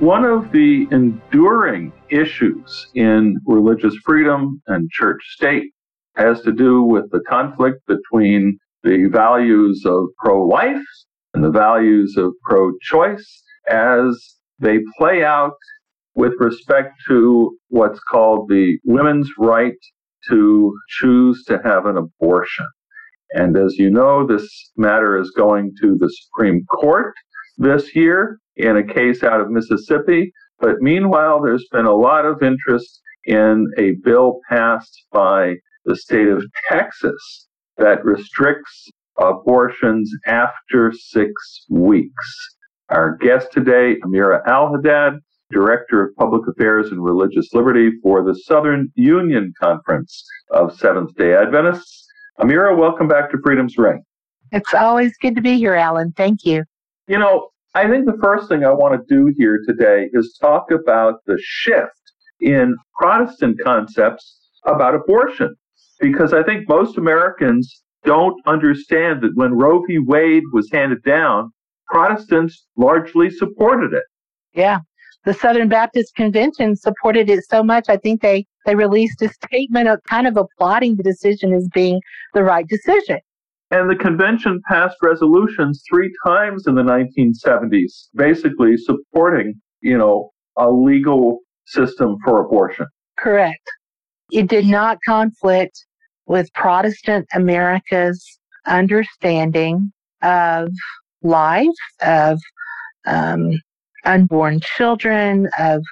One of the enduring issues in religious freedom and church state has to do with the conflict between the values of pro life and the values of pro choice as they play out with respect to what's called the women's right to choose to have an abortion. And as you know, this matter is going to the Supreme Court this year in a case out of Mississippi. But meanwhile, there's been a lot of interest in a bill passed by the state of Texas that restricts abortions after six weeks. Our guest today, Amira Al-Haddad, Director of Public Affairs and Religious Liberty for the Southern Union Conference of Seventh day Adventists. Amira, welcome back to Freedom's Ring. It's always good to be here, Alan. Thank you. You know, I think the first thing I want to do here today is talk about the shift in Protestant concepts about abortion, because I think most Americans don't understand that when Roe v. Wade was handed down, Protestants largely supported it. Yeah. The Southern Baptist Convention supported it so much. I think they, they released a statement of kind of applauding the decision as being the right decision. And the convention passed resolutions three times in the 1970s, basically supporting, you know, a legal system for abortion. Correct. It did not conflict with Protestant America's understanding of life, of um, unborn children, of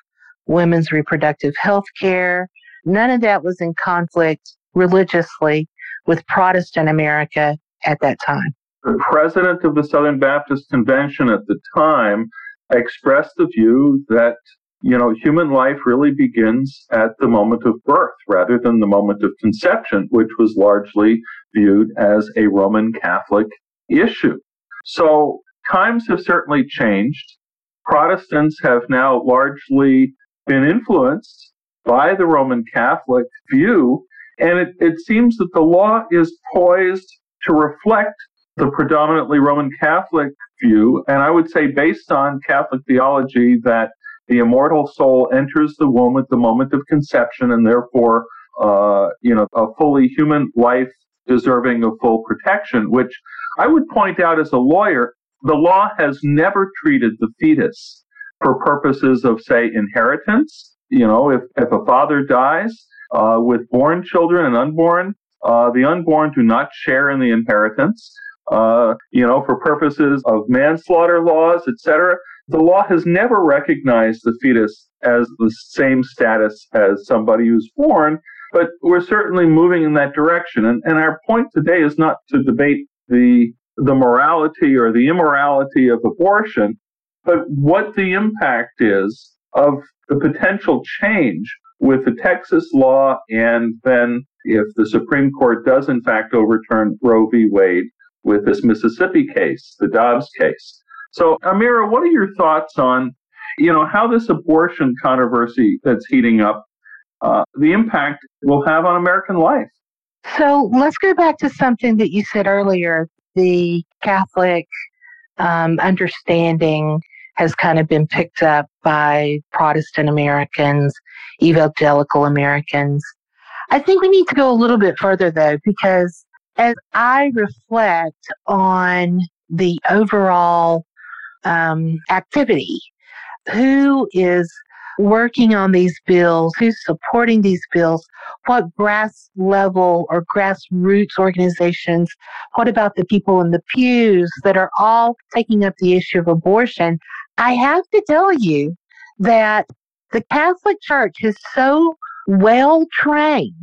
women's reproductive health care. None of that was in conflict religiously with Protestant America at that time. The president of the Southern Baptist Convention at the time expressed the view that you know, human life really begins at the moment of birth rather than the moment of conception, which was largely viewed as a Roman Catholic issue. So times have certainly changed. Protestants have now largely been influenced by the Roman Catholic view, and it, it seems that the law is poised to reflect the predominantly Roman Catholic view, and I would say based on Catholic theology that the immortal soul enters the womb at the moment of conception and therefore, uh, you know, a fully human life deserving of full protection, which I would point out as a lawyer, the law has never treated the fetus for purposes of, say, inheritance. You know, if, if a father dies uh, with born children and unborn, uh, the unborn do not share in the inheritance. Uh, you know, for purposes of manslaughter laws, etc. The law has never recognized the fetus as the same status as somebody who's born, but we're certainly moving in that direction. And, and our point today is not to debate the the morality or the immorality of abortion, but what the impact is of the potential change with the Texas law and then if the Supreme Court does in fact overturn Roe v. Wade with this Mississippi case, the Dobbs case. So, Amira, what are your thoughts on, you know, how this abortion controversy that's heating up, uh, the impact will have on American life? So let's go back to something that you said earlier. The Catholic um, understanding has kind of been picked up by Protestant Americans, evangelical Americans. I think we need to go a little bit further though, because as I reflect on the overall um, activity. Who is working on these bills? Who's supporting these bills? What grass level or grassroots organizations? What about the people in the pews that are all taking up the issue of abortion? I have to tell you that the Catholic Church is so well trained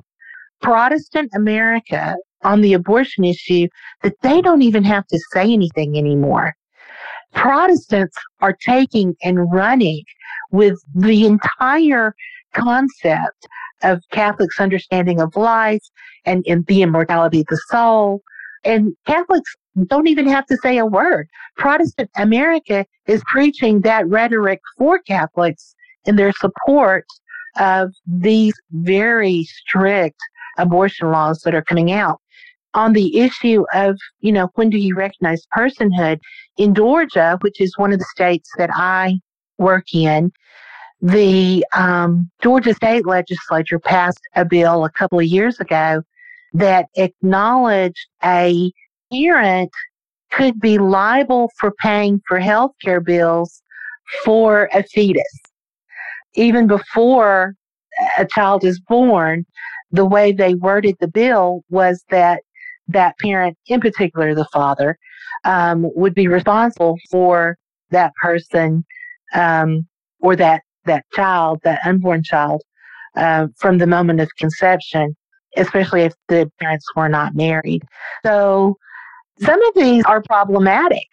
Protestant America on the abortion issue that they don't even have to say anything anymore. Protestants are taking and running with the entire concept of Catholics' understanding of life and, and the immortality of the soul. And Catholics don't even have to say a word. Protestant America is preaching that rhetoric for Catholics in their support of these very strict abortion laws that are coming out. On the issue of, you know, when do you recognize personhood in Georgia, which is one of the states that I work in, the um, Georgia state legislature passed a bill a couple of years ago that acknowledged a parent could be liable for paying for health care bills for a fetus. Even before a child is born, the way they worded the bill was that that parent, in particular the father, um, would be responsible for that person um, or that that child, that unborn child, uh, from the moment of conception, especially if the parents were not married. So some of these are problematic.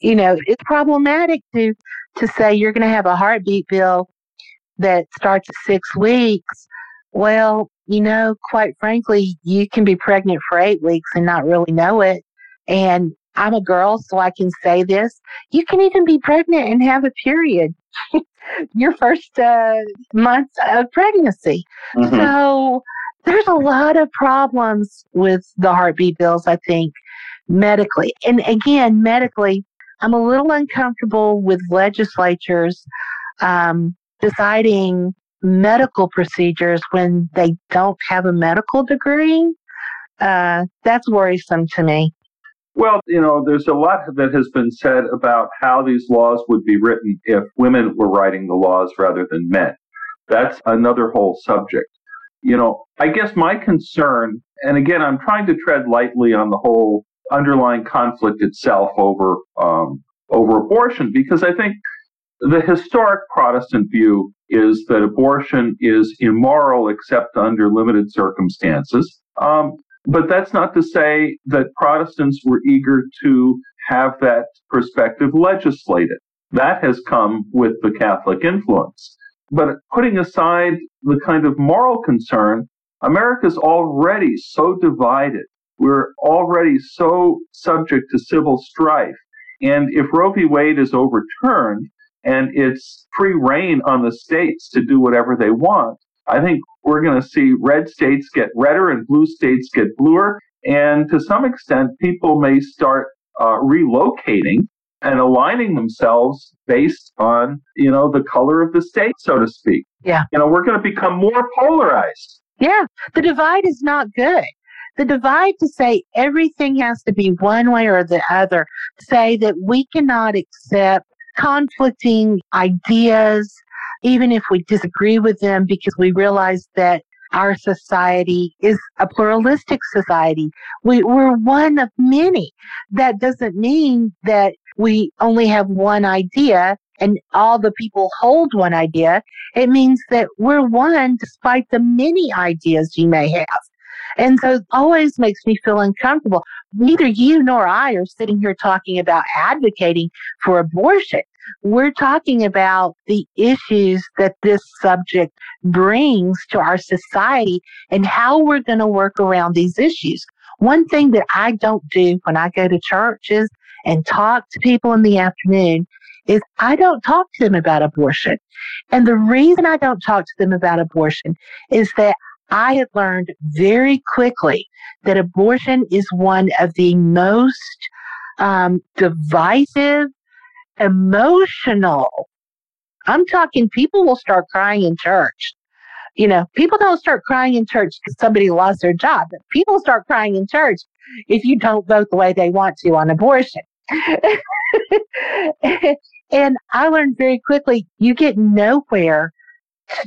You know, it's problematic to to say you're going to have a heartbeat bill that starts at six weeks. Well, you know, quite frankly, you can be pregnant for eight weeks and not really know it. And I'm a girl, so I can say this. You can even be pregnant and have a period your first uh, month of pregnancy. Mm-hmm. So there's a lot of problems with the heartbeat bills, I think, medically. And again, medically, I'm a little uncomfortable with legislatures um, deciding medical procedures when they don't have a medical degree. Uh, that's worrisome to me. Well, you know, there's a lot that has been said about how these laws would be written if women were writing the laws rather than men. That's another whole subject. You know, I guess my concern, and again, I'm trying to tread lightly on the whole underlying conflict itself over um, over abortion, because I think the historic Protestant view is that abortion is immoral except under limited circumstances. Um, but that's not to say that Protestants were eager to have that perspective legislated. That has come with the Catholic influence. But putting aside the kind of moral concern, America's already so divided. We're already so subject to civil strife. And if Roe v. Wade is overturned and it's free reign on the states to do whatever they want, I think we're going to see red states get redder and blue states get bluer. And to some extent, people may start uh, relocating and aligning themselves based on, you know, the color of the state, so to speak. Yeah. You know, we're going to become more polarized. Yeah. The divide is not good. The divide to say everything has to be one way or the other, say that we cannot accept conflicting ideas even if we disagree with them, because we realize that our society is a pluralistic society. We, we're one of many. That doesn't mean that we only have one idea and all the people hold one idea. It means that we're one despite the many ideas you may have. And so it always makes me feel uncomfortable. Neither you nor I are sitting here talking about advocating for abortion. We're talking about the issues that this subject brings to our society and how we're going to work around these issues. One thing that I don't do when I go to churches and talk to people in the afternoon is I don't talk to them about abortion. And the reason I don't talk to them about abortion is that I had learned very quickly that abortion is one of the most um, divisive, emotional. I'm talking people will start crying in church. You know, people don't start crying in church because somebody lost their job, but people start crying in church if you don't vote the way they want to on abortion. and I learned very quickly you get nowhere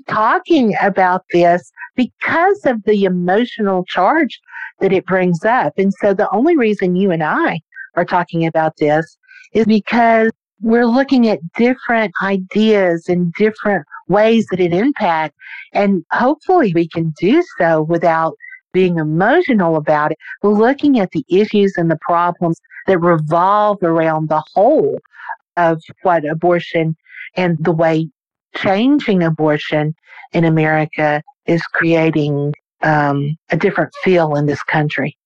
talking about this because of the emotional charge that it brings up. And so the only reason you and I are talking about this is because we're looking at different ideas and different ways that it impacts. And hopefully we can do so without being emotional about it, looking at the issues and the problems that revolve around the whole of what abortion and the way changing abortion in America is creating um, a different feel in this country.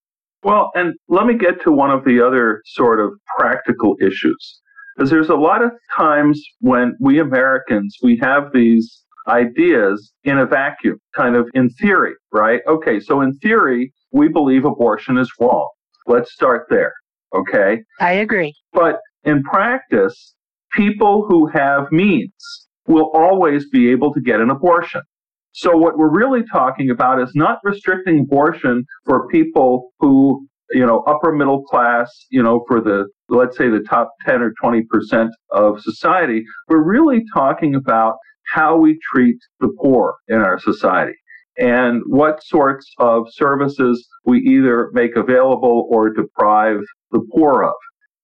Well, and let me get to one of the other sort of practical issues. Because there's a lot of times when we Americans, we have these ideas in a vacuum, kind of in theory, right? Okay, so in theory, we believe abortion is wrong. Let's start there, okay? I agree. But in practice, people who have means will always be able to get an abortion. So what we're really talking about is not restricting abortion for people who, you know, upper middle class, you know, for the, let's say the top 10 or 20% of society. We're really talking about how we treat the poor in our society and what sorts of services we either make available or deprive the poor of.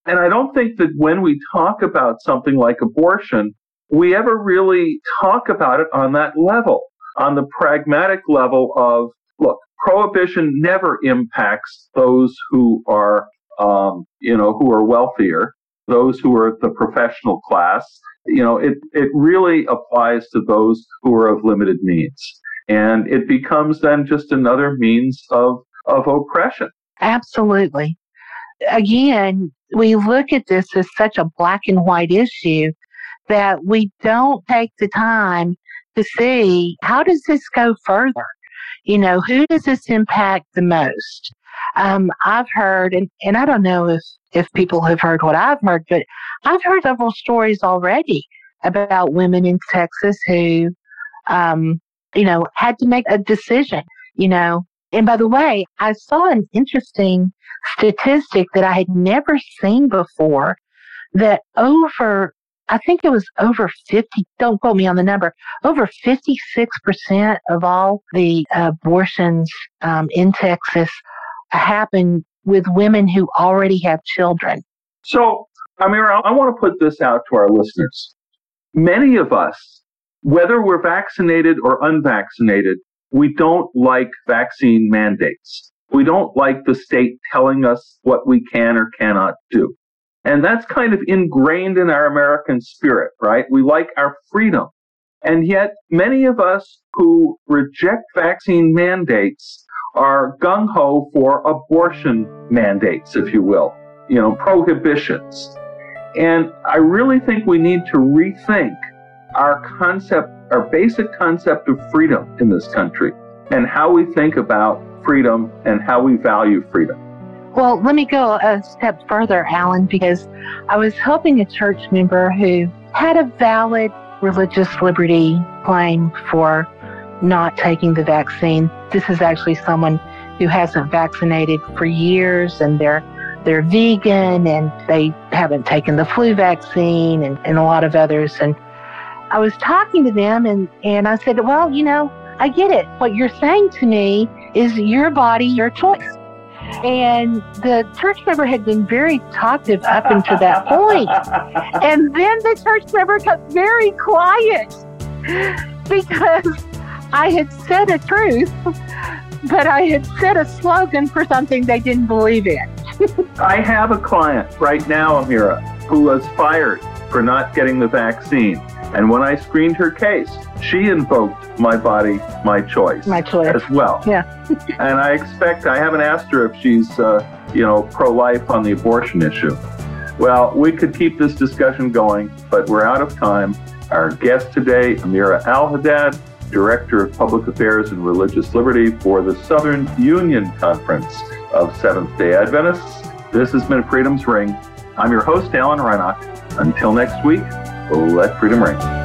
And I don't think that when we talk about something like abortion, we ever really talk about it on that level on the pragmatic level of look, prohibition never impacts those who are, um, you know, who are wealthier, those who are the professional class. You know, it, it really applies to those who are of limited means. And it becomes then just another means of, of oppression. Absolutely. Again, we look at this as such a black and white issue that we don't take the time to see how does this go further? You know, who does this impact the most? Um, I've heard, and, and I don't know if, if people have heard what I've heard, but I've heard several stories already about women in Texas who, um, you know, had to make a decision, you know. And by the way, I saw an interesting statistic that I had never seen before that over I think it was over 50, don't quote me on the number, over 56% of all the abortions um, in Texas happen with women who already have children. So, Amira, I want to put this out to our listeners. Many of us, whether we're vaccinated or unvaccinated, we don't like vaccine mandates. We don't like the state telling us what we can or cannot do. And that's kind of ingrained in our American spirit, right? We like our freedom. And yet, many of us who reject vaccine mandates are gung ho for abortion mandates, if you will, you know, prohibitions. And I really think we need to rethink our concept, our basic concept of freedom in this country and how we think about freedom and how we value freedom. Well, let me go a step further, Alan, because I was helping a church member who had a valid religious liberty claim for not taking the vaccine. This is actually someone who hasn't vaccinated for years and they're they're vegan and they haven't taken the flu vaccine and, and a lot of others. And I was talking to them and, and I said, Well, you know, I get it. What you're saying to me is your body, your choice. And the church member had been very talkative up until that point. And then the church member got very quiet because I had said a truth, but I had said a slogan for something they didn't believe in. I have a client right now, Amira, who was fired for not getting the vaccine. And when I screened her case, she invoked my body, my choice. My choice. As well. Yeah. and I expect, I haven't asked her if she's, uh, you know, pro life on the abortion issue. Well, we could keep this discussion going, but we're out of time. Our guest today, Amira Al-Haddad, Director of Public Affairs and Religious Liberty for the Southern Union Conference of Seventh day Adventists. This has been Freedom's Ring. I'm your host, Alan Reinach. Until next week, let freedom ring.